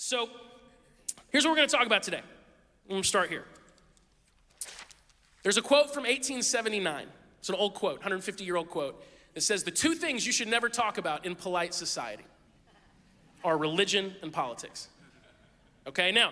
So, here's what we're going to talk about today. I'm going to start here. There's a quote from 1879. It's an old quote, 150 year old quote. It says, The two things you should never talk about in polite society are religion and politics. Okay, now,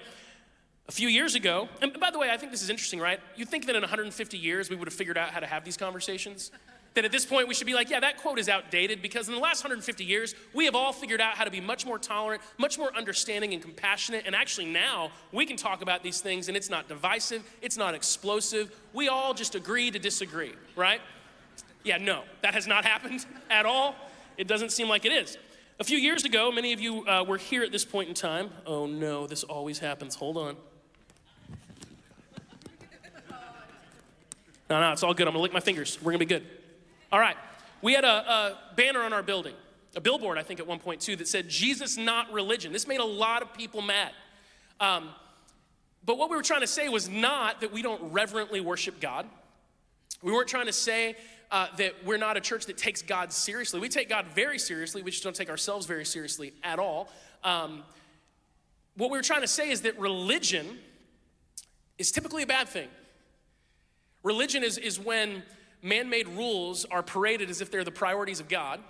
a few years ago, and by the way, I think this is interesting, right? You think that in 150 years we would have figured out how to have these conversations? That at this point we should be like, yeah, that quote is outdated because in the last 150 years we have all figured out how to be much more tolerant, much more understanding and compassionate. And actually now we can talk about these things and it's not divisive, it's not explosive. We all just agree to disagree, right? Yeah, no, that has not happened at all. It doesn't seem like it is. A few years ago, many of you uh, were here at this point in time. Oh no, this always happens. Hold on. No, no, it's all good. I'm gonna lick my fingers. We're gonna be good. All right. We had a, a, banner on our building, a billboard, I think, at one point too, that said, Jesus, not religion. This made a lot of people mad. Um, but what we were trying to say was not that we don't reverently worship God. We weren't trying to say uh, that we're not a church that takes God seriously. We take God very seriously, we just don't take ourselves very seriously at all. Um, what we were trying to say is that religion is typically a bad thing. Religion is, is when man made rules are paraded as if they're the priorities of God.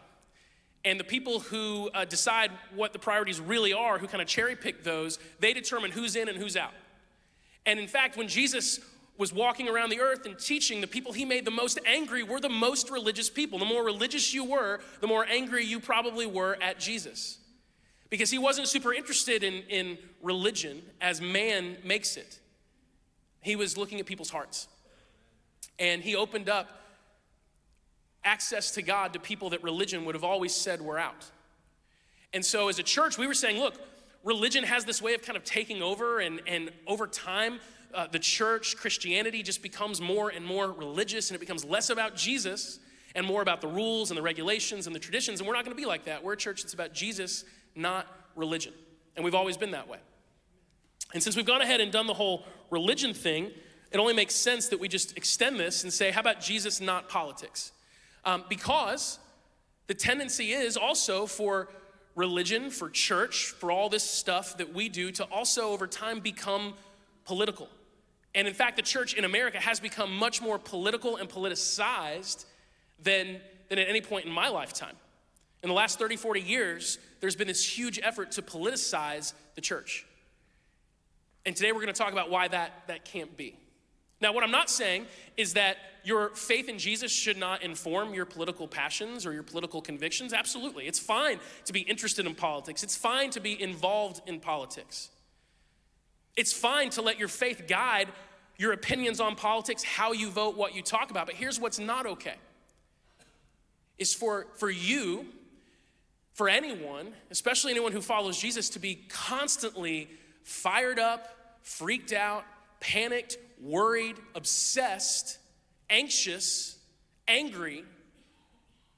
And the people who uh, decide what the priorities really are, who kind of cherry pick those, they determine who's in and who's out. And in fact, when Jesus was walking around the earth and teaching, the people he made the most angry were the most religious people. The more religious you were, the more angry you probably were at Jesus. Because he wasn't super interested in, in religion as man makes it, he was looking at people's hearts. And he opened up access to God to people that religion would have always said were out. And so, as a church, we were saying, look, religion has this way of kind of taking over, and, and over time, uh, the church, Christianity, just becomes more and more religious, and it becomes less about Jesus and more about the rules and the regulations and the traditions. And we're not going to be like that. We're a church that's about Jesus, not religion. And we've always been that way. And since we've gone ahead and done the whole religion thing, it only makes sense that we just extend this and say, how about Jesus, not politics? Um, because the tendency is also for religion, for church, for all this stuff that we do to also over time become political. And in fact, the church in America has become much more political and politicized than, than at any point in my lifetime. In the last 30, 40 years, there's been this huge effort to politicize the church. And today we're going to talk about why that, that can't be. Now, what I'm not saying is that your faith in Jesus should not inform your political passions or your political convictions. Absolutely. It's fine to be interested in politics, it's fine to be involved in politics. It's fine to let your faith guide your opinions on politics, how you vote, what you talk about. But here's what's not okay is for, for you, for anyone, especially anyone who follows Jesus, to be constantly fired up, freaked out, panicked, worried, obsessed, anxious, angry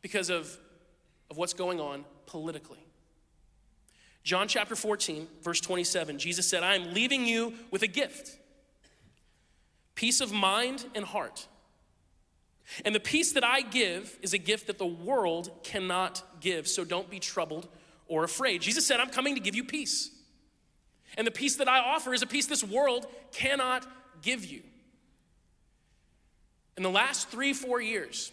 because of, of what's going on politically. John chapter 14, verse 27, Jesus said, I am leaving you with a gift peace of mind and heart. And the peace that I give is a gift that the world cannot give. So don't be troubled or afraid. Jesus said, I'm coming to give you peace. And the peace that I offer is a peace this world cannot give you. In the last three, four years,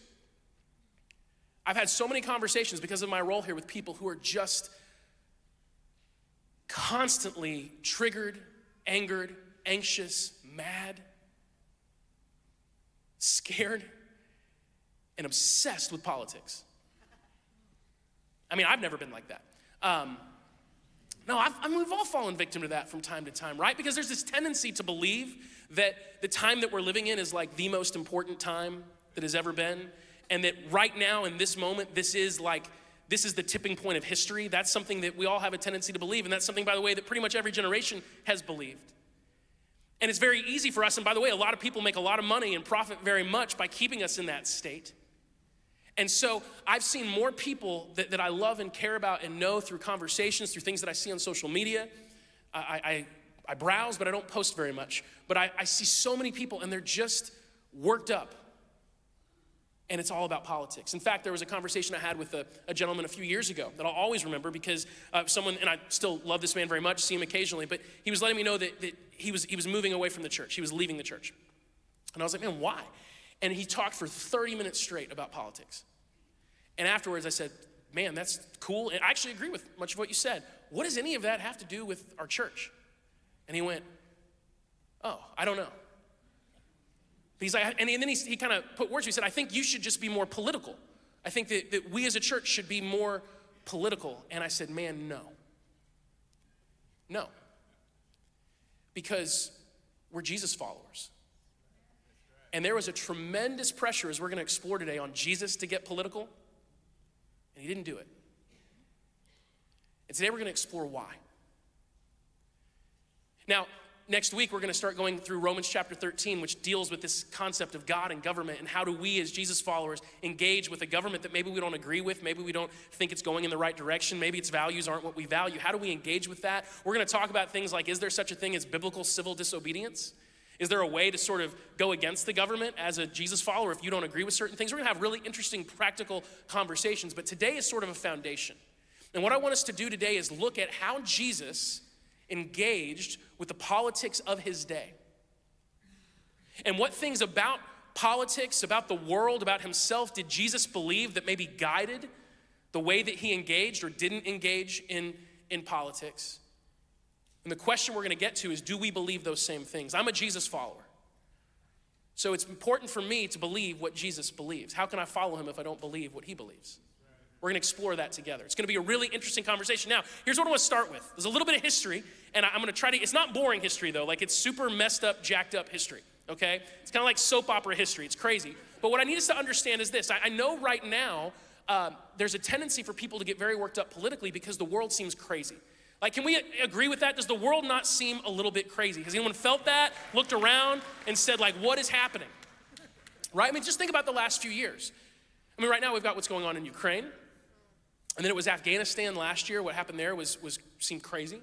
I've had so many conversations because of my role here with people who are just constantly triggered, angered, anxious, mad, scared, and obsessed with politics. I mean, I've never been like that. Um, no, I've, I mean, we've all fallen victim to that from time to time, right? Because there's this tendency to believe that the time that we're living in is like the most important time that has ever been, and that right now in this moment, this is like, this is the tipping point of history. That's something that we all have a tendency to believe, and that's something, by the way, that pretty much every generation has believed. And it's very easy for us, and by the way, a lot of people make a lot of money and profit very much by keeping us in that state. And so I've seen more people that, that I love and care about and know through conversations, through things that I see on social media. I, I, I browse, but I don't post very much. But I, I see so many people and they're just worked up. and it's all about politics. In fact, there was a conversation I had with a, a gentleman a few years ago that I'll always remember because uh, someone, and I still love this man very much, see him occasionally, but he was letting me know that, that he, was, he was moving away from the church. He was leaving the church. And I was like, man, why? And he talked for 30 minutes straight about politics. And afterwards, I said, man, that's cool. And I actually agree with much of what you said. What does any of that have to do with our church? And he went, oh, I don't know. He's like, and, then he, he kind of put words. He said, I think you should just be more political. I think that, that we as a church should be more political. And I said, man, no. No. Because we're Jesus followers. And there was a tremendous pressure, as we're going to explore today, on Jesus to get political, and he didn't do it. And today we're going to explore why. Now, next week we're going to start going through Romans chapter 13, which deals with this concept of God and government and how do we as Jesus followers engage with a government that maybe we don't agree with, maybe we don't think it's going in the right direction, maybe its values aren't what we value. How do we engage with that? We're going to talk about things like is there such a thing as biblical civil disobedience? Is there a way to sort of go against the government as a Jesus follower if you don't agree with certain things? We're going to have really interesting practical conversations, but today is sort of a foundation. And what I want us to do today is look at how Jesus engaged with the politics of his day. And what things about politics, about the world, about himself did Jesus believe that maybe guided the way that he engaged or didn't engage in, in politics? And the question we're going to get to is do we believe those same things? I'm a Jesus follower. So it's important for me to believe what Jesus believes. How can I follow him if I don't believe what he believes? We're going to explore that together. It's going to be a really interesting conversation. Now, here's what I want to start with. There's a little bit of history, and I'm going to try to, it's not boring history though, like it's super messed up, jacked up history, okay? It's kind of like soap opera history. It's crazy. But what I need us to understand is this I, know right now um, there's a tendency for people to get very worked up politically because the world seems crazy. Like, can we agree with that? Does the world not seem a little bit crazy? Has anyone felt that, looked around, and said, like, what is happening? Right? I mean, just think about the last few years. I mean, right now we've got what's going on in Ukraine. And then it was Afghanistan last year. What happened there was, was seemed crazy.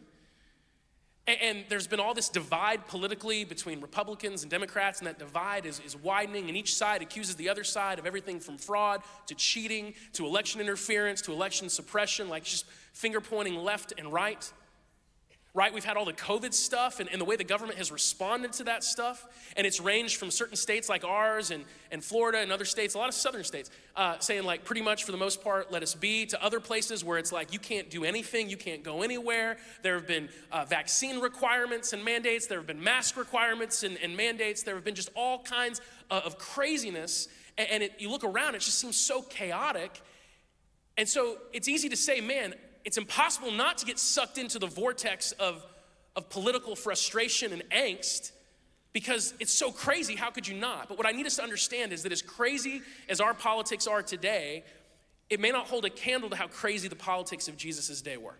And, and, there's been all this divide politically between Republicans and Democrats, and that divide is, is widening, and each side accuses the other side of everything from fraud to cheating to election interference to election suppression, like just finger pointing left and right right? We've had all the COVID stuff and, and, the way the government has responded to that stuff. And it's ranged from certain states like ours and, and Florida and other states, a lot of southern states, uh, saying, like, pretty much for the most part, let us be, to other places where it's like, you can't do anything, you can't go anywhere. There have been uh, vaccine requirements and mandates, there have been mask requirements and, and mandates, there have been just all kinds of, of craziness. And, and it, you look around, it just seems so chaotic. And so it's easy to say, man, it's impossible not to get sucked into the vortex of, of political frustration and angst because it's so crazy. How could you not? But what I need us to understand is that as crazy as our politics are today, it may not hold a candle to how crazy the politics of Jesus' day were.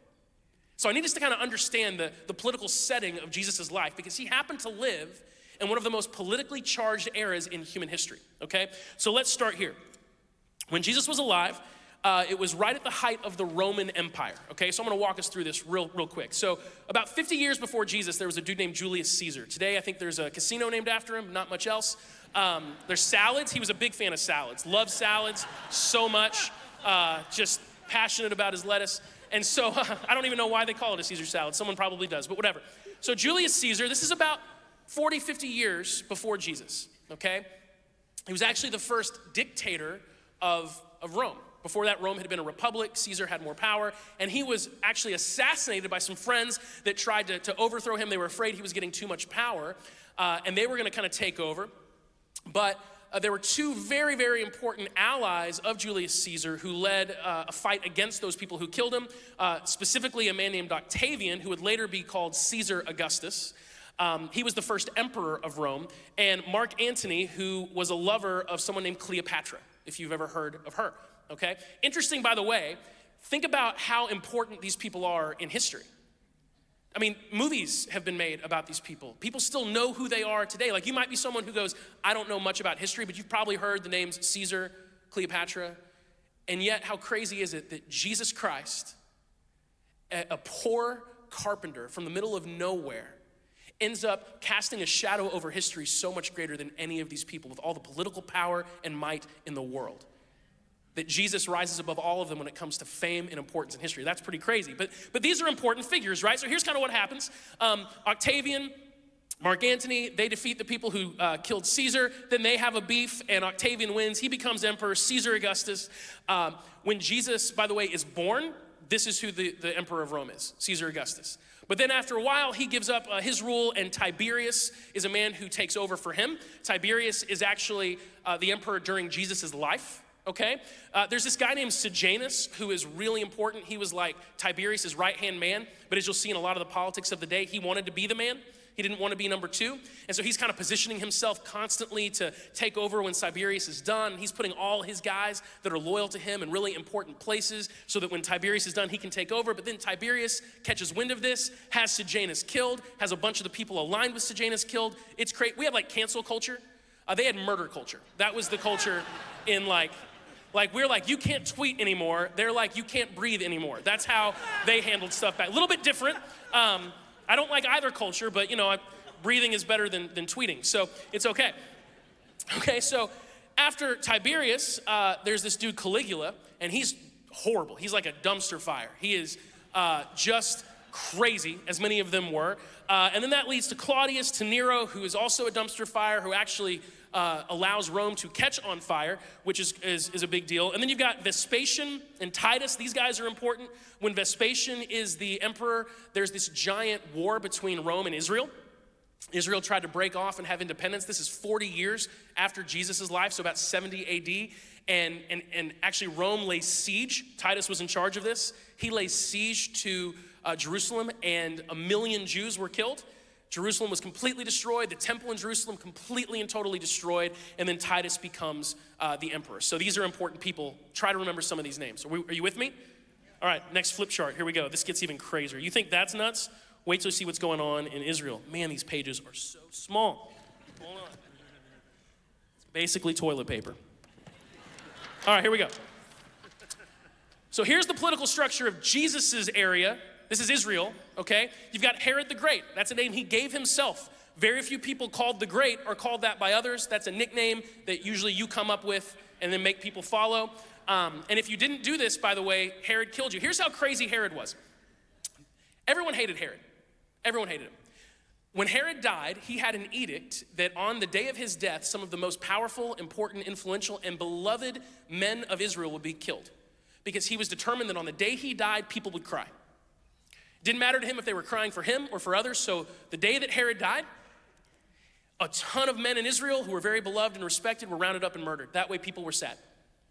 So I need us to kind of understand the, the political setting of Jesus' life because he happened to live in one of the most politically charged eras in human history, okay? So let's start here. When Jesus was alive, uh, it was right at the height of the Roman Empire. Okay, so I'm gonna walk us through this real, real quick. So, about 50 years before Jesus, there was a dude named Julius Caesar. Today, I think there's a casino named after him, not much else. Um, there's salads. He was a big fan of salads, loved salads so much, uh, just passionate about his lettuce. And so, uh, I don't even know why they call it a Caesar salad. Someone probably does, but whatever. So, Julius Caesar, this is about 40, 50 years before Jesus, okay? He was actually the first dictator of, of Rome. Before that, Rome had been a republic. Caesar had more power. And he was actually assassinated by some friends that tried to, to overthrow him. They were afraid he was getting too much power. Uh, and they were going to kind of take over. But uh, there were two very, very important allies of Julius Caesar who led uh, a fight against those people who killed him, uh, specifically a man named Octavian, who would later be called Caesar Augustus. Um, he was the first emperor of Rome, and Mark Antony, who was a lover of someone named Cleopatra, if you've ever heard of her okay? Interesting, by the way, think about how important these people are in history. I mean, movies have been made about these people. People still know who they are today. Like, you might be someone who goes, I don't know much about history, but you've probably heard the names Caesar, Cleopatra. And yet, how crazy is it that Jesus Christ, a poor carpenter from the middle of nowhere, ends up casting a shadow over history so much greater than any of these people with all the political power and might in the world. That Jesus rises above all of them when it comes to fame and importance in history. That's pretty crazy. But, but these are important figures, right? So here's kind of what happens um, Octavian Mark Antony, they defeat the people who uh, killed Caesar. Then they have a beef, and Octavian wins. He becomes emperor, Caesar Augustus. Um, when Jesus, by the way, is born, this is who the, the emperor of Rome is Caesar Augustus. But then after a while, he gives up uh, his rule, and Tiberius is a man who takes over for him. Tiberius is actually uh, the emperor during Jesus' life. Okay? Uh, there's this guy named Sejanus who is really important. He was like Tiberius' right hand man, but as you'll see in a lot of the politics of the day, he wanted to be the man. He didn't want to be number two. And so he's kind of positioning himself constantly to take over when Tiberius is done. He's putting all his guys that are loyal to him in really important places so that when Tiberius is done, he can take over. But then Tiberius catches wind of this, has Sejanus killed, has a bunch of the people aligned with Sejanus killed. It's great. We have like cancel culture. Uh, they had murder culture. That was the culture in like like we're like you can't tweet anymore they're like you can't breathe anymore that's how they handled stuff back a little bit different um, I don't like either culture, but you know, I, breathing is better than, than tweeting, so it's okay. Okay, so after Tiberius, uh, there's this dude Caligula, and he's horrible. He's like a dumpster fire. He is uh, just crazy, as many of them were. Uh, and then that leads to Claudius, to Nero, who is also a dumpster fire, who actually uh, allows Rome to catch on fire, which is, is, is, a big deal. And then you've got Vespasian and Titus. These guys are important. When Vespasian is the emperor, there's this giant war between Rome and Israel. Israel tried to break off and have independence. This is 40 years after Jesus' life, so about 70 AD. And, and, and actually, Rome lays siege. Titus was in charge of this. He lays siege to uh, Jerusalem, and a million Jews were killed. Jerusalem was completely destroyed, the temple in Jerusalem completely and totally destroyed, and then Titus becomes uh, the emperor. So these are important people. Try to remember some of these names. Are, we, are, you with me? All right, next flip chart. Here we go. This gets even crazier. You think that's nuts? Wait till you see what's going on in Israel. Man, these pages are so small. Hold on. It's basically toilet paper. All right, here we go. So here's the political structure of Jesus' area this is Israel, okay? You've got Herod the Great. That's a name he gave himself. Very few people called the Great are called that by others. That's a nickname that usually you come up with and then make people follow. Um, and if you didn't do this, by the way, Herod killed you. Here's how crazy Herod was everyone hated Herod, everyone hated him. When Herod died, he had an edict that on the day of his death, some of the most powerful, important, influential, and beloved men of Israel would be killed. Because he was determined that on the day he died, people would cry. Didn't matter to him if they were crying for him or for others. So the day that Herod died, a ton of men in Israel who were very beloved and respected were rounded up and murdered. That way people were sad.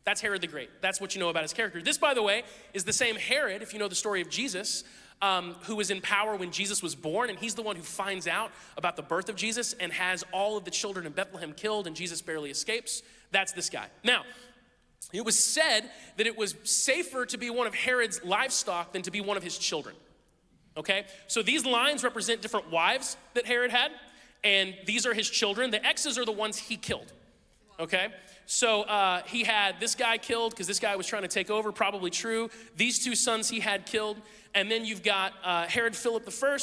That's Herod the Great. That's what you know about his character. This, by the way, is the same Herod, if you know the story of Jesus, um, who was in power when Jesus was born, and he's the one who finds out about the birth of Jesus and has all of the children in Bethlehem killed, and Jesus barely escapes. That's this guy. Now, it was said that it was safer to be one of Herod's livestock than to be one of his children. Okay? So these lines represent different wives that Herod had, and these are his children. The X's are the ones he killed. Okay? So uh, he had this guy killed because this guy was trying to take over, probably true. These two sons he had killed. And then you've got uh, Herod Philip I,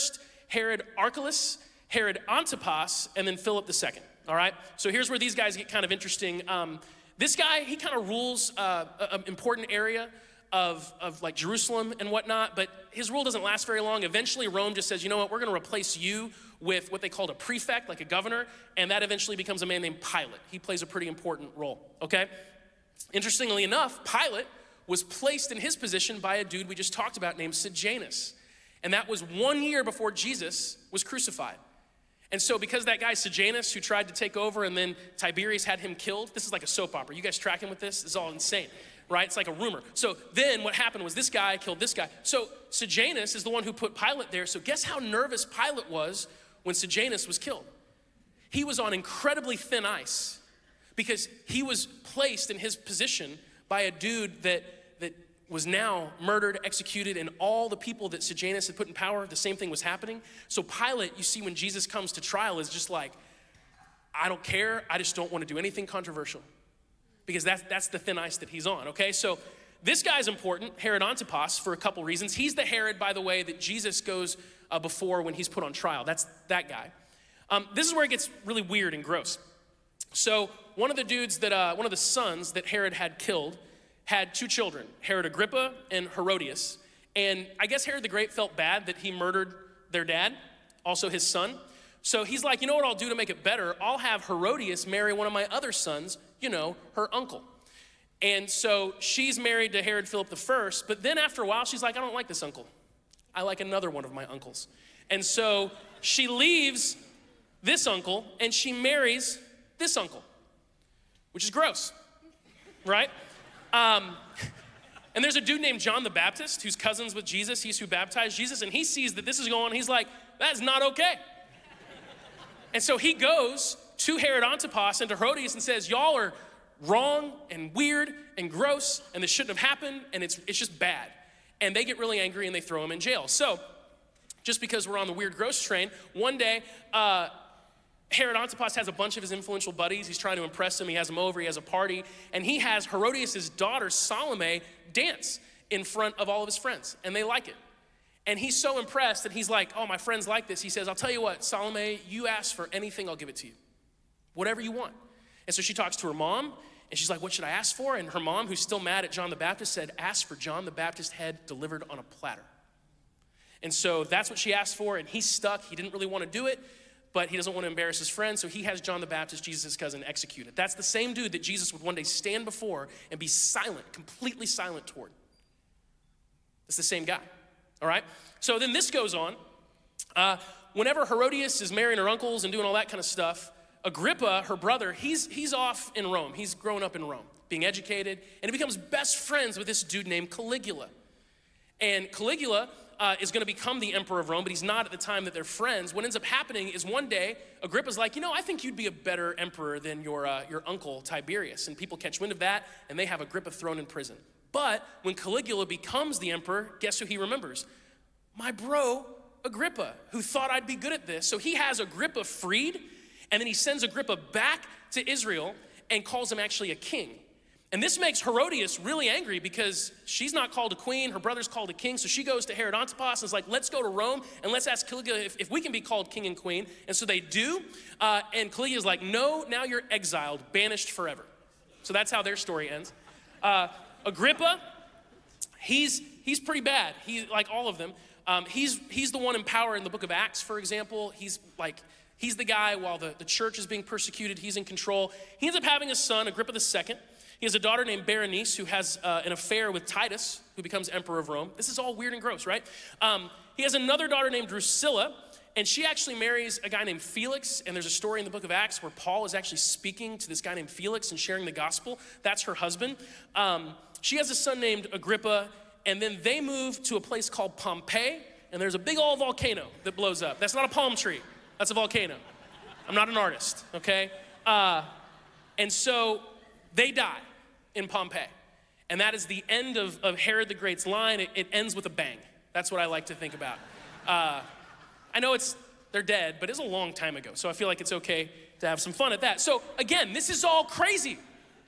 Herod Archelaus, Herod Antipas, and then Philip II. All right? So here's where these guys get kind of interesting. Um, this guy, he kind of rules uh, an important area of, of like Jerusalem and whatnot, but his rule doesn't last very long. Eventually, Rome just says, you know what, we're going to replace you with what they called a prefect, like a governor, and that eventually becomes a man named Pilate. He plays a pretty important role, okay? Interestingly enough, Pilate was placed in his position by a dude we just talked about named Sejanus. And that was one year before Jesus was crucified. And so, because that guy Sejanus, who tried to take over and then Tiberius had him killed, this is like a soap opera. You guys tracking with this? This is all insane right? It's like a rumor. So then what happened was this guy killed this guy. So Sejanus is the one who put Pilate there. So guess how nervous Pilate was when Sejanus was killed? He was on incredibly thin ice because he was placed in his position by a dude that, that was now murdered, executed, and all the people that Sejanus had put in power, the same thing was happening. So Pilate, you see, when Jesus comes to trial, is just like, I don't care. I just don't want to do anything controversial because that's, that's the thin ice that he's on, okay? So this guy's important, Herod Antipas, for a couple reasons. He's the Herod, by the way, that Jesus goes uh, before when he's put on trial. That's that guy. Um, this is where it gets really weird and gross. So, one of the dudes that, uh, one of the sons that Herod had killed had two children, Herod Agrippa and Herodias. And I guess Herod the Great felt bad that he murdered their dad, also his son. So he's like, you know what I'll do to make it better? I'll have Herodias marry one of my other sons, you know, her uncle. And so she's married to Herod Philip I, but then after a while, she's like, I don't like this uncle. I like another one of my uncles. And so she leaves this uncle and she marries this uncle, which is gross, right? Um, and there's a dude named John the Baptist who's cousins with Jesus. He's who baptized Jesus, and he sees that this is going on. He's like, that's not okay. And so he goes to Herod Antipas and to Herodias and says, Y'all are wrong and weird and gross, and this shouldn't have happened, and it's, it's just bad. And they get really angry and they throw him in jail. So, just because we're on the weird gross train, one day, uh, Herod Antipas has a bunch of his influential buddies. He's trying to impress them. He has them over. He has a party. And he has Herodias' daughter, Salome, dance in front of all of his friends. And they like it. And he's so impressed that he's like, Oh, my friends like this. He says, I'll tell you what, Salome, you ask for anything, I'll give it to you. Whatever you want. And so she talks to her mom. And she's like, What should I ask for? And her mom, who's still mad at John the Baptist, said, Ask for John the Baptist's head delivered on a platter. And so that's what she asked for. And he's stuck. He didn't really want to do it but he doesn't want to embarrass his friends, so he has John the Baptist, Jesus' cousin, executed. That's the same dude that Jesus would one day stand before and be silent, completely silent toward. It's the same guy, all right? So then this goes on. Uh, whenever Herodias is marrying her uncles and doing all that kind of stuff, Agrippa, her brother, he's, he's off in Rome. He's grown up in Rome, being educated, and he becomes best friends with this dude named Caligula. And Caligula uh, is going to become the emperor of Rome, but he's not at the time that they're friends. What ends up happening is one day, Agrippa's like, you know, I think you'd be a better emperor than your, uh, your uncle Tiberius. And people catch wind of that, and they have Agrippa thrown in prison. But when Caligula becomes the emperor, guess who he remembers? My bro, Agrippa, who thought I'd be good at this. So he has Agrippa freed, and then he sends Agrippa back to Israel and calls him actually a king. And this makes Herodias really angry because she's not called a queen, her brother's called a king. So she goes to Herod Antipas and is like, let's go to Rome and let's ask Caligula if, if we can be called king and queen. And so they do. Uh, and Caligula's like, no, now you're exiled, banished forever. So that's how their story ends. Uh, Agrippa, he's, he's pretty bad. He, like all of them. Um, he's, he's the one in power in the book of Acts, for example. He's like, he's the guy while the, the church is being persecuted, he's in control. He ends up having a son, Agrippa II. He has a daughter named Berenice who has uh, an affair with Titus, who becomes emperor of Rome. This is all weird and gross, right? Um, he has another daughter named Drusilla, and she actually marries a guy named Felix. And there's a story in the book of Acts where Paul is actually speaking to this guy named Felix and sharing the gospel. That's her husband. Um, she has a son named Agrippa, and then they move to a place called Pompeii, and there's a big old volcano that blows up. That's not a palm tree, that's a volcano. I'm not an artist, okay? Uh, and so they die in Pompeii. And that is the end of, of Herod the Great's line. It, it ends with a bang. That's what I like to think about. Uh, I know it's they're dead, but it's a long time ago. So I feel like it's okay to have some fun at that. So again, this is all crazy,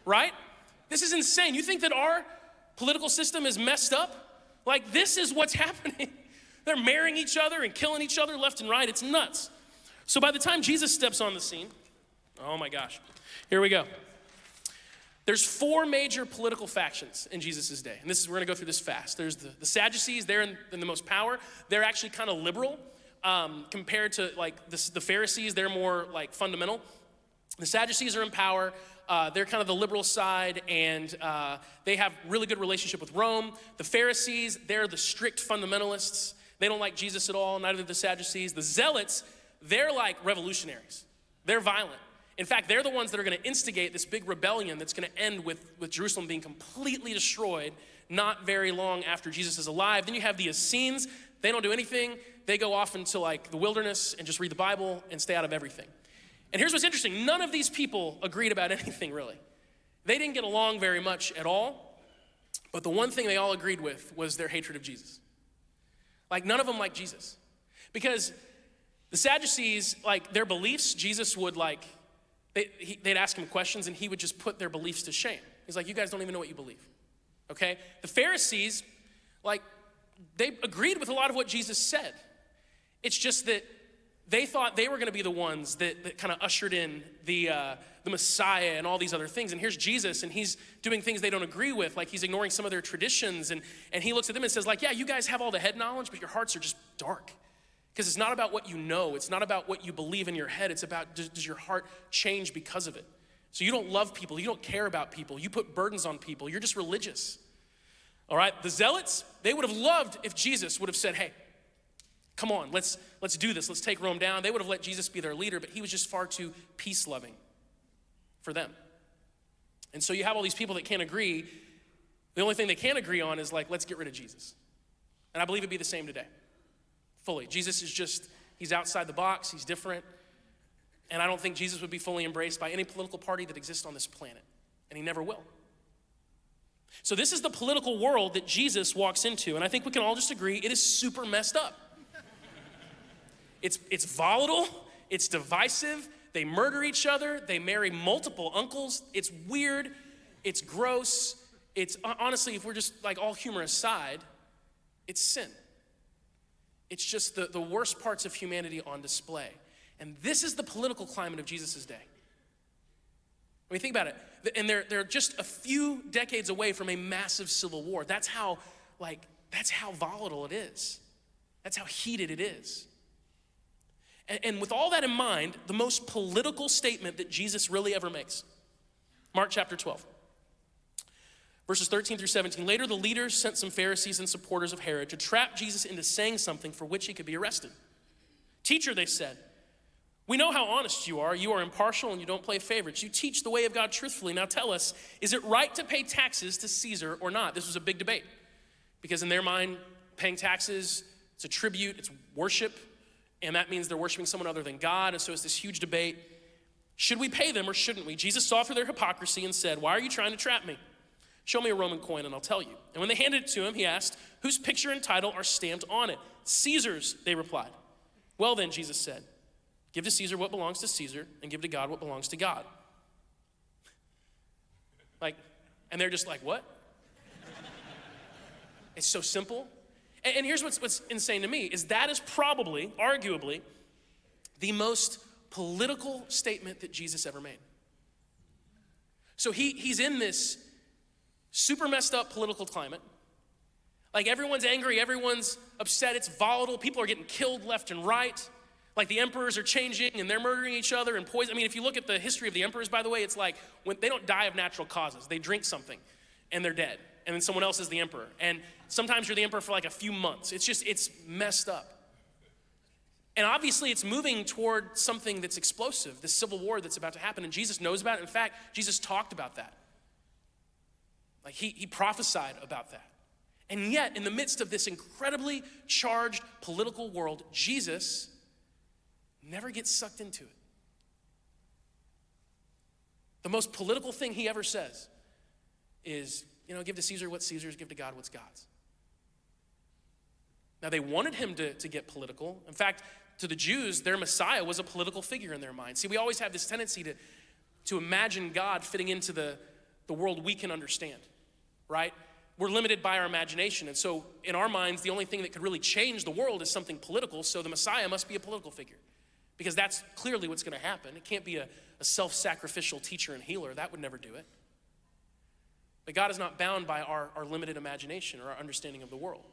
right? This is insane. You think that our political system is messed up? Like this is what's happening. They're marrying each other and killing each other left and right. It's nuts. So by the time Jesus steps on the scene, oh my gosh, here we go. There's four major political factions in Jesus' day. And this is, we're gonna go through this fast. There's the, the Sadducees, they're in, in, the most power. They're actually kind of liberal um, compared to like the, the Pharisees, they're more like fundamental. The Sadducees are in power. Uh, they're kind of the liberal side, and uh, they have really good relationship with Rome. The Pharisees, they're the strict fundamentalists. They don't like Jesus at all. Neither do the Sadducees. The Zealots, they're like revolutionaries. They're violent. In fact, they're the ones that are going to instigate this big rebellion that's going to end with, with Jerusalem being completely destroyed not very long after Jesus is alive. Then you have the Essenes. They don't do anything. They go off into like the wilderness and just read the Bible and stay out of everything. And here's what's interesting none of these people agreed about anything really. They didn't get along very much at all. But the one thing they all agreed with was their hatred of Jesus. Like, none of them liked Jesus. Because the Sadducees, like, their beliefs, Jesus would, like, they, he, they'd ask him questions and he would just put their beliefs to shame. He's like, You guys don't even know what you believe. Okay? The Pharisees, like, they agreed with a lot of what Jesus said. It's just that they thought they were going to be the ones that, that kind of ushered in the, uh, the Messiah and all these other things. And here's Jesus, and he's doing things they don't agree with, like he's ignoring some of their traditions. And, and he looks at them and says, like, yeah, you guys have all the head knowledge, but your hearts are just dark. Because it's not about what you know, it's not about what you believe in your head, it's about does, does your heart change because of it? So you don't love people, you don't care about people, you put burdens on people, you're just religious. All right, the zealots, they would have loved if Jesus would have said, hey, come on, let's, let's do this, let's take Rome down. They would have let Jesus be their leader, but he was just far too peace loving for them. And so you have all these people that can't agree. The only thing they can agree on is like, let's get rid of Jesus. And I believe it'd be the same today. Fully. Jesus is just, he's outside the box, he's different. And I don't think Jesus would be fully embraced by any political party that exists on this planet. And he never will. So, this is the political world that Jesus walks into. And I think we can all just agree it is super messed up. It's, it's volatile, it's divisive, they murder each other, they marry multiple uncles. It's weird, it's gross. It's honestly, if we're just like all humor aside, it's sin. It's just the, the worst parts of humanity on display. And this is the political climate of Jesus' day. I mean, think about it. And they're, they're just a few decades away from a massive civil war. That's how, like, that's how volatile it is. That's how heated it is. And, and with all that in mind, the most political statement that Jesus really ever makes Mark chapter 12. Verses 13 through 17. Later, the leaders sent some Pharisees and supporters of Herod to trap Jesus into saying something for which he could be arrested. Teacher, they said, we know how honest you are. You are impartial and you don't play favorites. You teach the way of God truthfully. Now tell us, is it right to pay taxes to Caesar or not? This was a big debate because, in their mind, paying taxes, it's a tribute, it's worship, and that means they're worshiping someone other than God. And so it's this huge debate. Should we pay them or shouldn't we? Jesus saw through their hypocrisy and said, Why are you trying to trap me? Show me a Roman coin and I'll tell you. And when they handed it to him, he asked, Whose picture and title are stamped on it? Caesar's, they replied. Well, then, Jesus said, Give to Caesar what belongs to Caesar, and give to God what belongs to God. Like, and they're just like, What? it's so simple. And, and here's what's, what's insane to me is that is probably, arguably, the most political statement that Jesus ever made. So he, he's in this super messed up political climate. Like everyone's angry, everyone's upset, it's volatile, people are getting killed left and right. Like the emperors are changing and they're murdering each other and poison. I mean, if you look at the history of the emperors, by the way, it's like when they don't die of natural causes. They drink something and they're dead. And then someone else is the emperor. And sometimes you're the emperor for like a few months. It's just, it's messed up. And obviously, it's moving toward something that's explosive, this civil war that's about to happen. And Jesus knows about it. In fact, Jesus talked about that. Like he, he prophesied about that. And yet, in the midst of this incredibly charged political world, Jesus never gets sucked into it. The most political thing he ever says is, you know, give to Caesar what Caesar's, give to God what's God's. Now, they wanted him to, to get political. In fact, to the Jews, their Messiah was a political figure in their mind. See, we always have this tendency to, to imagine God fitting into the, the world we can understand, right? We're limited by our imagination. And so, in our minds, the only thing that could really change the world is something political. So, the Messiah must be a political figure because that's clearly what's going to happen. It can't be a, a self sacrificial teacher and healer, that would never do it. But God is not bound by our, our limited imagination or our understanding of the world.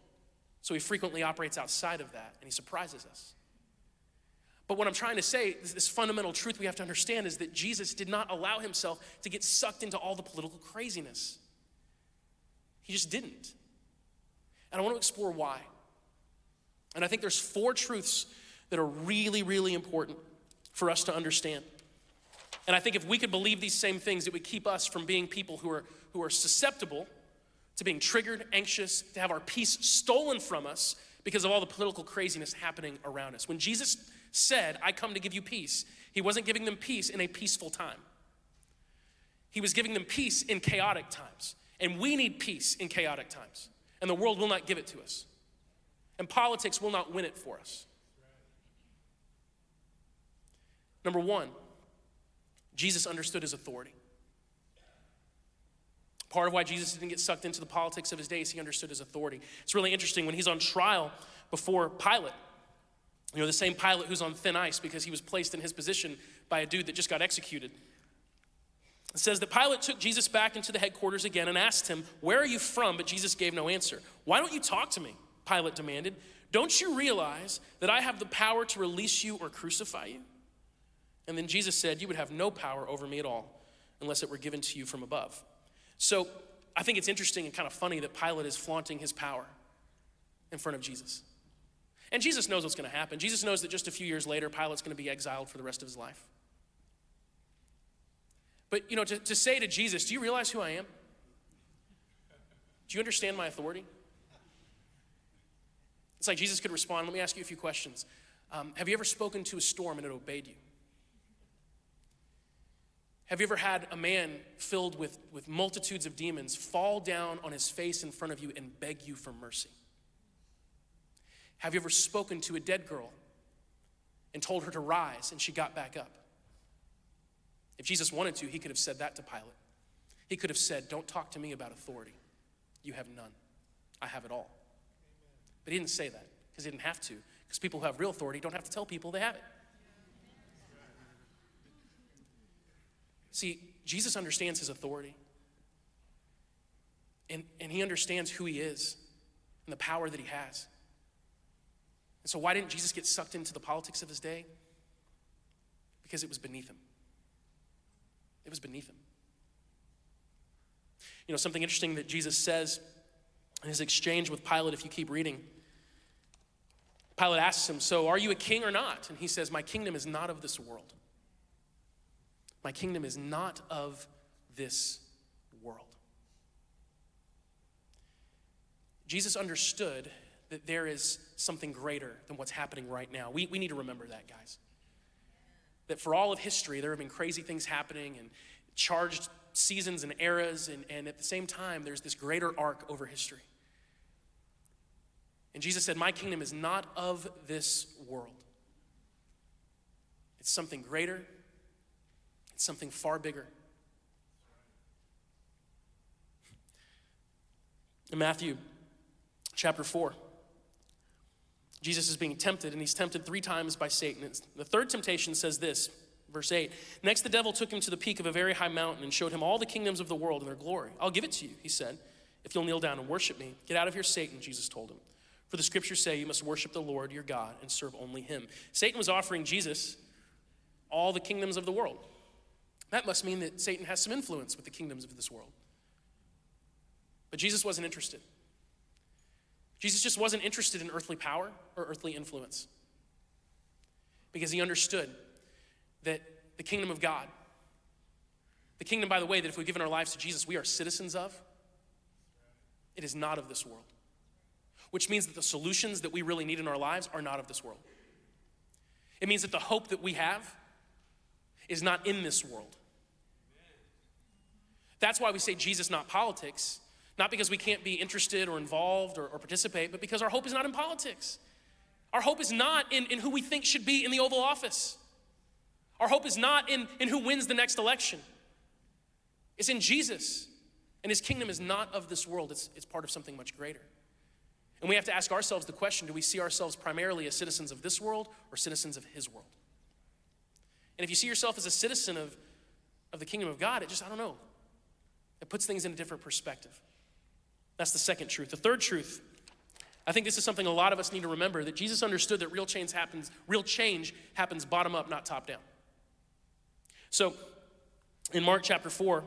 So, He frequently operates outside of that and He surprises us. But what I'm trying to say, this, this fundamental truth we have to understand is that Jesus did not allow himself to get sucked into all the political craziness. He just didn't. And I want to explore why. And I think there's four truths that are really, really important for us to understand. And I think if we could believe these same things, it would keep us from being people who are, who are susceptible to being triggered, anxious, to have our peace stolen from us because of all the political craziness happening around us. When Jesus said, I come to give you peace, he wasn't giving them peace in a peaceful time. He was giving them peace in chaotic times. And we need peace in chaotic times. And the world will not give it to us. And politics will not win it for us. Number one, Jesus understood his authority. Part of why Jesus didn't get sucked into the politics of his days, he understood his authority. It's really interesting when he's on trial before Pilate. You know, the same Pilate who's on thin ice because he was placed in his position by a dude that just got executed. It says that Pilate took Jesus back into the headquarters again and asked him, Where are you from? But Jesus gave no answer. Why don't you talk to me? Pilate demanded. Don't you realize that I have the power to release you or crucify you? And then Jesus said, You would have no power over me at all unless it were given to you from above. So I think it's interesting and kind of funny that Pilate is flaunting his power in front of Jesus. And Jesus knows what's going to happen. Jesus knows that just a few years later, Pilate's going to be exiled for the rest of his life. But, you know, to, to say to Jesus, Do you realize who I am? Do you understand my authority? It's like Jesus could respond. Let me ask you a few questions. Um, have you ever spoken to a storm and it obeyed you? Have you ever had a man filled with, with multitudes of demons fall down on his face in front of you and beg you for mercy? Have you ever spoken to a dead girl and told her to rise and she got back up? If Jesus wanted to, he could have said that to Pilate. He could have said, Don't talk to me about authority. You have none. I have it all. But he didn't say that because he didn't have to, because people who have real authority don't have to tell people they have it. See, Jesus understands his authority. And, and he understands who he is and the power that he has. And so, why didn't Jesus get sucked into the politics of his day? Because it was beneath him. It was beneath him. You know, something interesting that Jesus says in his exchange with Pilate, if you keep reading, Pilate asks him, So, are you a king or not? And he says, My kingdom is not of this world. My kingdom is not of this world. Jesus understood that there is something greater than what's happening right now. We, we need to remember that, guys. That for all of history, there have been crazy things happening and charged seasons and eras, and, and at the same time, there's this greater arc over history. And Jesus said, My kingdom is not of this world, it's something greater, it's something far bigger. In Matthew chapter 4, Jesus is being tempted, and he's tempted three times by Satan. the third temptation says this, verse 8 Next, the devil took him to the peak of a very high mountain and showed him all the kingdoms of the world and their glory. I'll give it to you, he said, if you'll kneel down and worship me. Get out of here, Satan, Jesus told him. For the scriptures say you must worship the Lord your God and serve only him. Satan was offering Jesus all the kingdoms of the world. That must mean that Satan has some influence with the kingdoms of this world. But Jesus wasn't interested. Jesus just wasn't interested in earthly power or earthly influence because he understood that the kingdom of God, the kingdom, by the way, that if we've given our lives to Jesus, we are citizens of, it is not of this world. Which means that the solutions that we really need in our lives are not of this world. It means that the hope that we have is not in this world. That's why we say Jesus, not politics. Not because we can't be interested or involved or, or, participate, but because our hope is not in politics. Our hope is not in, in who we think should be in the Oval Office. Our hope is not in, in who wins the next election. It's in Jesus. And his kingdom is not of this world, it's, it's part of something much greater. And we have to ask ourselves the question do we see ourselves primarily as citizens of this world or citizens of his world? And if you see yourself as a citizen of, of the kingdom of God, it just, I don't know, it puts things in a different perspective. That's the second truth. The third truth, I think this is something a lot of us need to remember that Jesus understood that real change happens, real change happens bottom up, not top down. So in Mark chapter 4,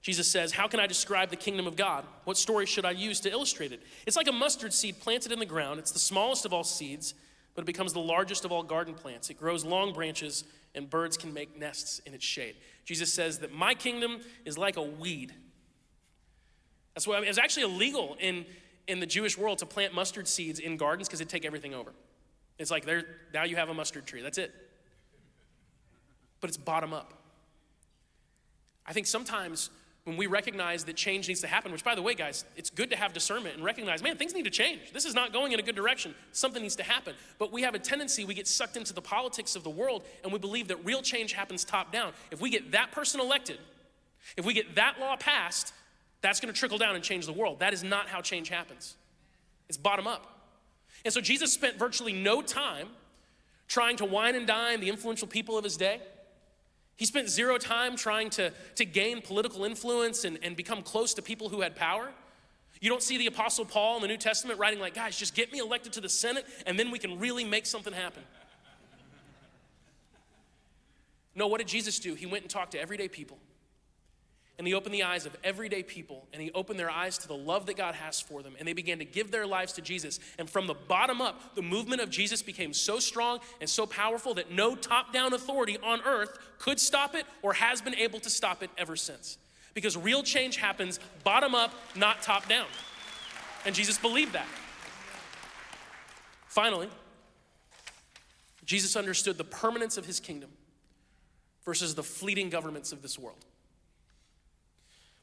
Jesus says, How can I describe the kingdom of God? What story should I use to illustrate it? It's like a mustard seed planted in the ground. It's the smallest of all seeds, but it becomes the largest of all garden plants. It grows long branches and birds can make nests in its shade. Jesus says that my kingdom is like a weed. That's why I mean, it's actually illegal in, in the Jewish world to plant mustard seeds in gardens because it take everything over. It's like there now you have a mustard tree. That's it. But it's bottom up. I think sometimes when we recognize that change needs to happen, which by the way, guys, it's good to have discernment and recognize, man, things need to change. This is not going in a good direction. Something needs to happen. But we have a tendency, we get sucked into the politics of the world and we believe that real change happens top down. If we get that person elected, if we get that law passed, that's going to trickle down and change the world. That is not how change happens. It's bottom up. And so Jesus spent virtually no time trying to wine and dine the influential people of his day. He spent zero time trying to, to gain political influence and, and become close to people who had power. You don't see the Apostle Paul in the New Testament writing, like, guys, just get me elected to the Senate and then we can really make something happen. No, what did Jesus do? He went and talked to everyday people and he opened the eyes of everyday people and he opened their eyes to the love that God has for them and they began to give their lives to Jesus. And from the bottom up, the movement of Jesus became so strong and so powerful that no top down authority on earth could stop it or has been able to stop it ever since. Because real change happens bottom up, not top down. And Jesus believed that. Finally, Jesus understood the permanence of his kingdom versus the fleeting governments of this world.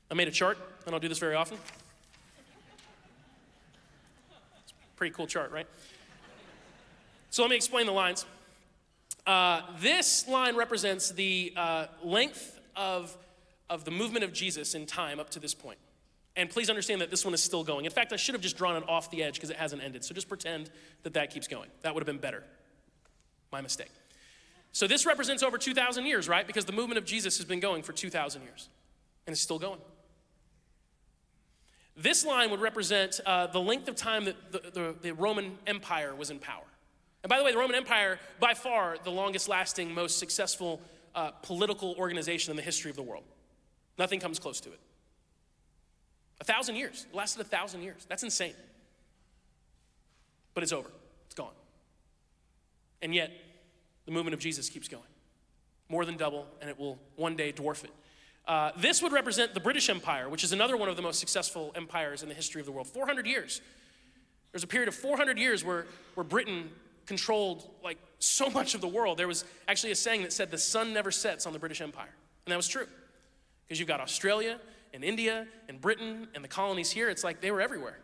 I made a chart. I don't do this very often. It's a pretty cool chart, right? So let me explain the lines. Uh, this line represents the uh, length of, of the movement of Jesus in time up to this point. And please understand that this one is still going. In fact, I should have just drawn it off the edge because it hasn't ended. So just pretend that that keeps going. That would have been better. My mistake. So this represents over 2,000 years, right? Because the movement of Jesus has been going for 2,000 years and it's still going. This line would represent uh, the length of time that the, the, the Roman Empire was in power. And by the way, the Roman Empire, by far, the longest lasting, most successful uh, political organization in the history of the world. Nothing comes close to it. A thousand years. It lasted a thousand years. That's insane. But it's over, it's gone. And yet, the movement of Jesus keeps going. More than double, and it will one day dwarf it. Uh, this would represent the British Empire, which is another one of the most successful empires in the history of the world. 400 years. There's a period of 400 years where, where Britain controlled like so much of the world. There was actually a saying that said the sun never sets on the British Empire. And that was true. Because you've got Australia and India and Britain and the colonies here. It's like they were everywhere.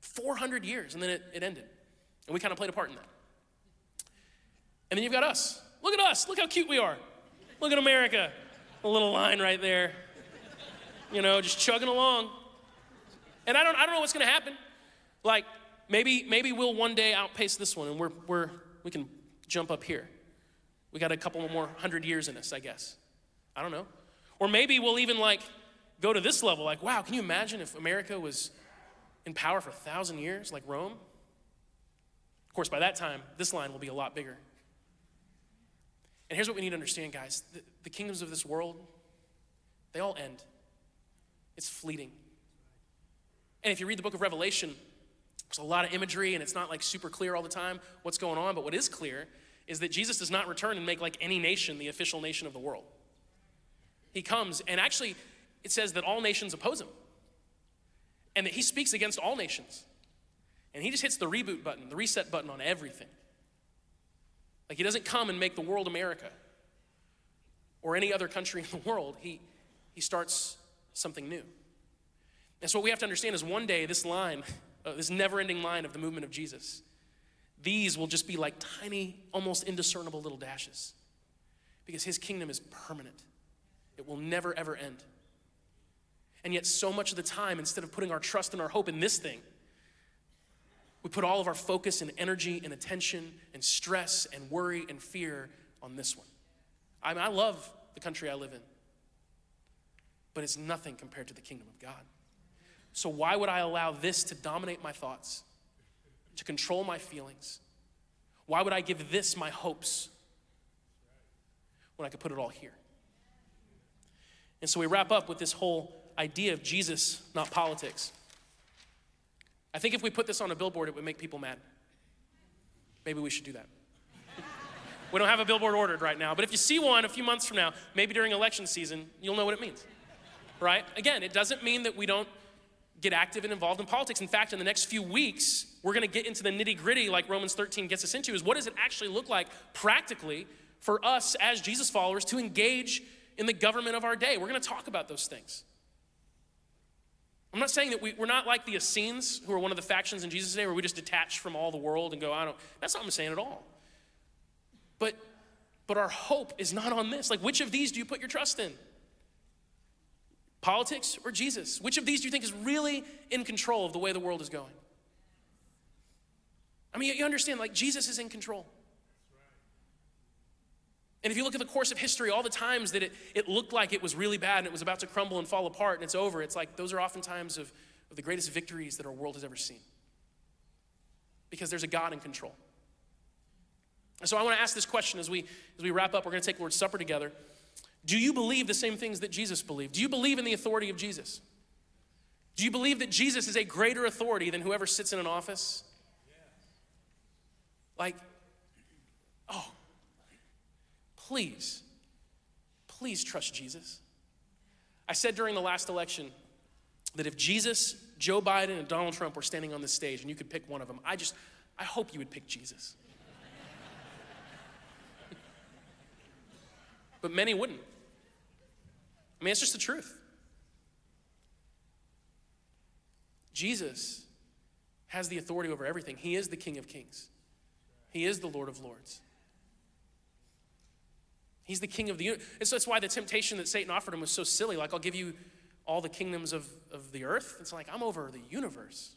400 years, and then it, it ended. And we kind of played a part in that. And then you've got us. Look at us. Look how cute we are. Look at America a little line right there. You know, just chugging along. And I don't, I don't know what's going to happen. Like, maybe, maybe we'll one day outpace this one and we're, we're, we can jump up here. We got a couple more hundred years in us, I guess. I don't know. Or maybe we'll even like go to this level like, wow, can you imagine if America was in power for a thousand years like Rome? Of course, by that time, this line will be a lot bigger. And here's what we need to understand, guys the, the kingdoms of this world, they all end, it's fleeting. And if you read the book of Revelation, there's a lot of imagery and it's not like super clear all the time what's going on, but what is clear is that Jesus does not return and make like any nation the official nation of the world. He comes, and actually, it says that all nations oppose him, and that he speaks against all nations. And he just hits the reboot button, the reset button on everything. Like he doesn't come and make the world America or any other country in the world. He, he starts something new. And so what we have to understand is one day this line, uh, this never ending line of the movement of Jesus, these will just be like tiny, almost indiscernible little dashes because his kingdom is permanent. It will never, ever end. And yet, so much of the time, instead of putting our trust and our hope in this thing, we put all of our focus and energy and attention and stress and worry and fear on this one. I mean, I love the country I live in, but it's nothing compared to the kingdom of God. So, why would I allow this to dominate my thoughts, to control my feelings? Why would I give this my hopes when I could put it all here? And so we wrap up with this whole idea of Jesus, not politics. I think if we put this on a billboard, it would make people mad. Maybe we should do that. we don't have a billboard ordered right now, but if you see one a few months from now, maybe during election season, you'll know what it means. Right? Again, it doesn't mean that we don't get active and involved in politics. In fact, in the next few weeks, we're going to get into the nitty gritty, like Romans 13 gets us into, is what does it actually look like practically for us as Jesus followers to engage in the government of our day? We're going to talk about those things. I'm not saying that we, are not like the Essenes, who are one of the factions in Jesus' day, where we just detach from all the world and go, I don't. That's not what I'm saying at all. But, but our hope is not on this. Like, which of these do you put your trust in? Politics or Jesus? Which of these do you think is really in control of the way the world is going? I mean, you understand, like, Jesus is in control. And if you look at the course of history, all the times that it, it looked like it was really bad and it was about to crumble and fall apart and it's over, it's like those are oftentimes of, of the greatest victories that our world has ever seen. Because there's a God in control. And so I want to ask this question as we as we wrap up. We're going to take Lord's Supper together. Do you believe the same things that Jesus believed? Do you believe in the authority of Jesus? Do you believe that Jesus is a greater authority than whoever sits in an office? Like, oh, please, please trust Jesus. I said during the last election that if Jesus, Joe Biden, and Donald Trump were standing on this stage and you could pick one of them, I just, I hope you would pick Jesus. but many wouldn't. I mean, it's just the truth. Jesus has the authority over everything. He is the King of Kings, He is the Lord of Lords. He's the king of the universe. And so that's why the temptation that Satan offered him was so silly. Like, I'll give you all the kingdoms of, of the earth. It's like, I'm over the universe.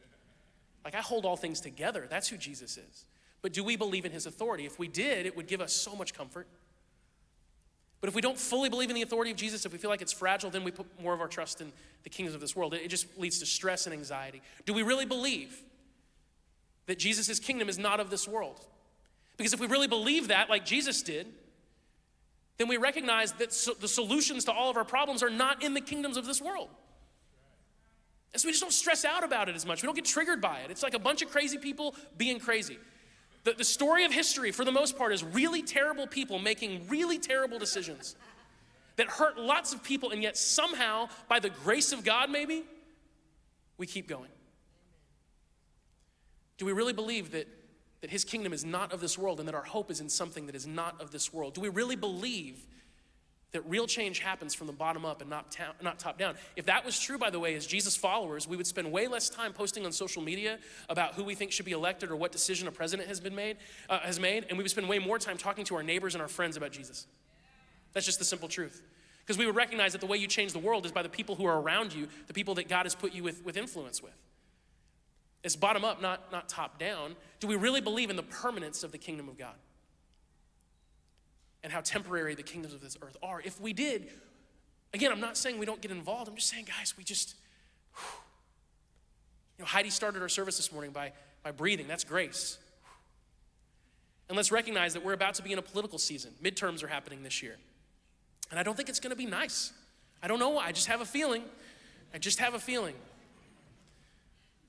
like, I hold all things together. That's who Jesus is. But do we believe in his authority? If we did, it would give us so much comfort. But if we don't fully believe in the authority of Jesus, if we feel like it's fragile, then we put more of our trust in the kings of this world. It just leads to stress and anxiety. Do we really believe that Jesus' kingdom is not of this world? Because if we really believe that, like Jesus did, then we recognize that so the solutions to all of our problems are not in the kingdoms of this world. And so we just don't stress out about it as much. We don't get triggered by it. It's like a bunch of crazy people being crazy. The, the story of history, for the most part, is really terrible people making really terrible decisions that hurt lots of people, and yet somehow, by the grace of God, maybe, we keep going. Do we really believe that, that His kingdom is not of this world and that our hope is in something that is not of this world? Do we really believe that real change happens from the bottom up and not, ta- not top down. If that was true, by the way, as Jesus followers, we would spend way less time posting on social media about who we think should be elected or what decision a president has been made, uh, has made, and we would spend way more time talking to our neighbors and our friends about Jesus. That's just the simple truth. Because we would recognize that the way you change the world is by the people who are around you, the people that God has put you with, with influence with. It's bottom up, not, not top down. Do we really believe in the permanence of the kingdom of God? and how temporary the kingdoms of this earth are. If we did, again, I'm not saying we don't get involved. I'm just saying, guys, we just, whew. you know, Heidi started our service this morning by, by breathing. That's grace. And let's recognize that we're about to be in a political season. Midterms are happening this year. And I don't think it's going to be nice. I don't know why. I just have a feeling. I just have a feeling.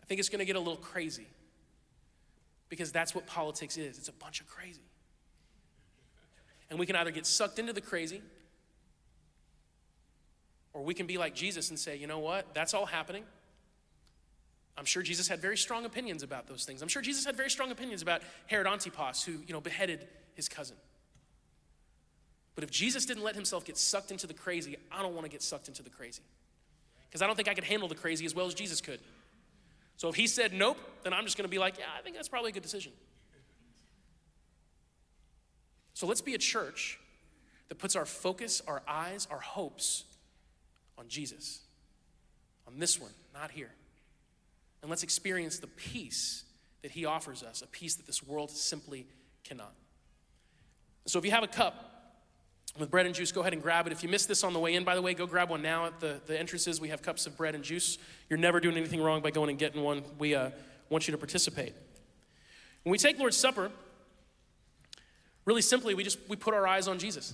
I think it's going to get a little crazy because that's what politics is it's a bunch of crazy. And we can either get sucked into the crazy, or we can be like Jesus and say, you know what? That's all happening. I'm sure Jesus had very strong opinions about those things. I'm sure Jesus had very strong opinions about Herod Antipas, who, you know, beheaded his cousin. But if Jesus didn't let himself get sucked into the crazy, I don't want to get sucked into the crazy. Because I don't think I could handle the crazy as well as Jesus could. So if he said nope, then I'm just going to be like, yeah, I think that's probably a good decision. So let's be a church that puts our focus, our eyes, our hopes on Jesus, on this one, not here. And let's experience the peace that he offers us, a peace that this world simply cannot. So if you have a cup with bread and juice, go ahead and grab it. If you missed this on the way in, by the way, go grab one now at the, the entrances. We have cups of bread and juice. You're never doing anything wrong by going and getting one. We uh, want you to participate. When we take Lord's Supper, Really simply, we just we put our eyes on Jesus.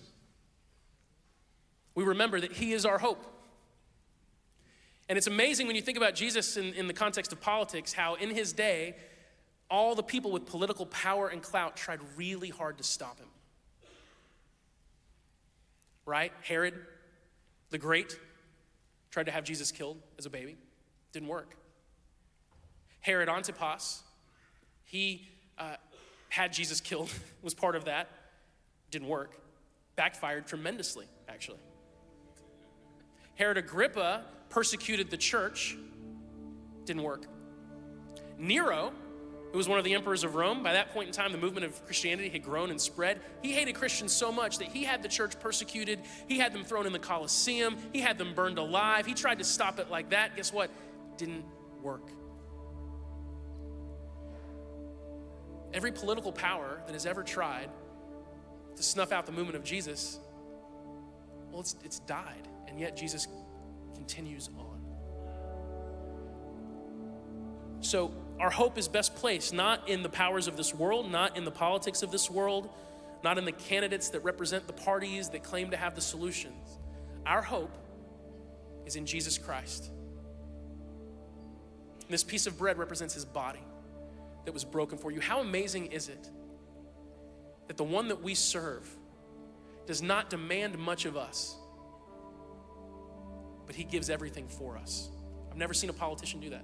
We remember that he is our hope. And it's amazing when you think about Jesus in, in the context of politics, how in his day, all the people with political power and clout tried really hard to stop him. Right? Herod the Great tried to have Jesus killed as a baby, didn't work. Herod Antipas, he uh, had Jesus killed, was part of that. Didn't work. Backfired tremendously, actually. Herod Agrippa persecuted the church. Didn't work. Nero, who was one of the emperors of Rome, by that point in time, the movement of Christianity had grown and spread. He hated Christians so much that he had the church persecuted. He had them thrown in the Colosseum. He had them burned alive. He tried to stop it like that. Guess what? Didn't work. Every political power that has ever tried to snuff out the movement of Jesus, well, it's, it's died. And yet Jesus continues on. So our hope is best placed not in the powers of this world, not in the politics of this world, not in the candidates that represent the parties that claim to have the solutions. Our hope is in Jesus Christ. And this piece of bread represents his body that was broken for you. How amazing is it that the one that we serve does not demand much of us, but he gives everything for us? I've never seen a politician do that.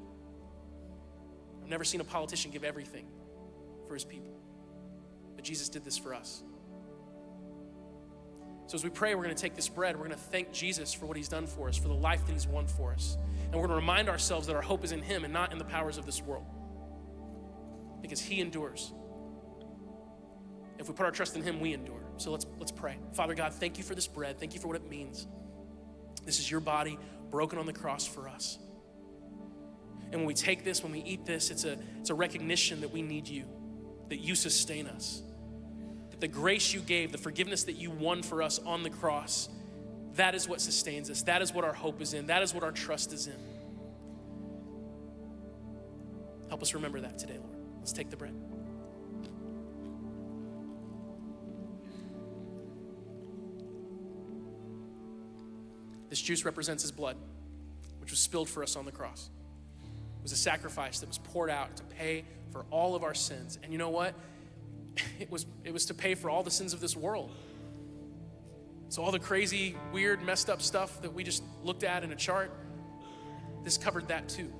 I've never seen a politician give everything for his people. But Jesus did this for us. So as we pray, we're going to take this bread. We're going to thank Jesus for what he's done for us, for the life that he's won for us. And we're going to remind ourselves that our hope is in him and not in the powers of this world. Because he endures. If we put our trust in him, we endure. So let's let's pray. Father God, thank you for this bread. Thank you for what it means. This is your body broken on the cross for us. And when we take this, when we eat this, it's a, it's a recognition that we need you, that you sustain us, that the grace you gave, the forgiveness that you won for us on the cross, that is what sustains us. That is what our hope is in. That is what our trust is in. Help us remember that today, Lord. Let's take the bread. This juice represents his blood, which was spilled for us on the cross. It was a sacrifice that was poured out to pay for all of our sins. And you know what? It was, it was to pay for all the sins of this world. So, all the crazy, weird, messed up stuff that we just looked at in a chart, this covered that too.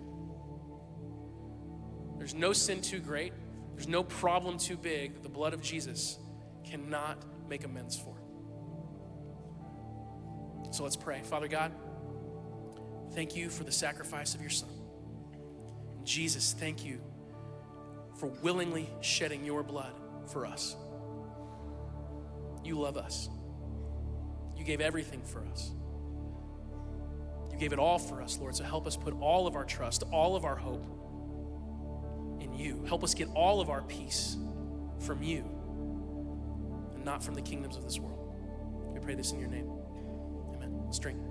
There's no sin too great, there's no problem too big that the blood of Jesus cannot make amends for. So, let's pray. Father God, thank you for the sacrifice of your Son. Jesus, thank you for willingly shedding your blood for us. You love us. You gave everything for us. You gave it all for us, Lord. So help us put all of our trust, all of our hope in you. Help us get all of our peace from you and not from the kingdoms of this world. We pray this in your name. Amen. Drink.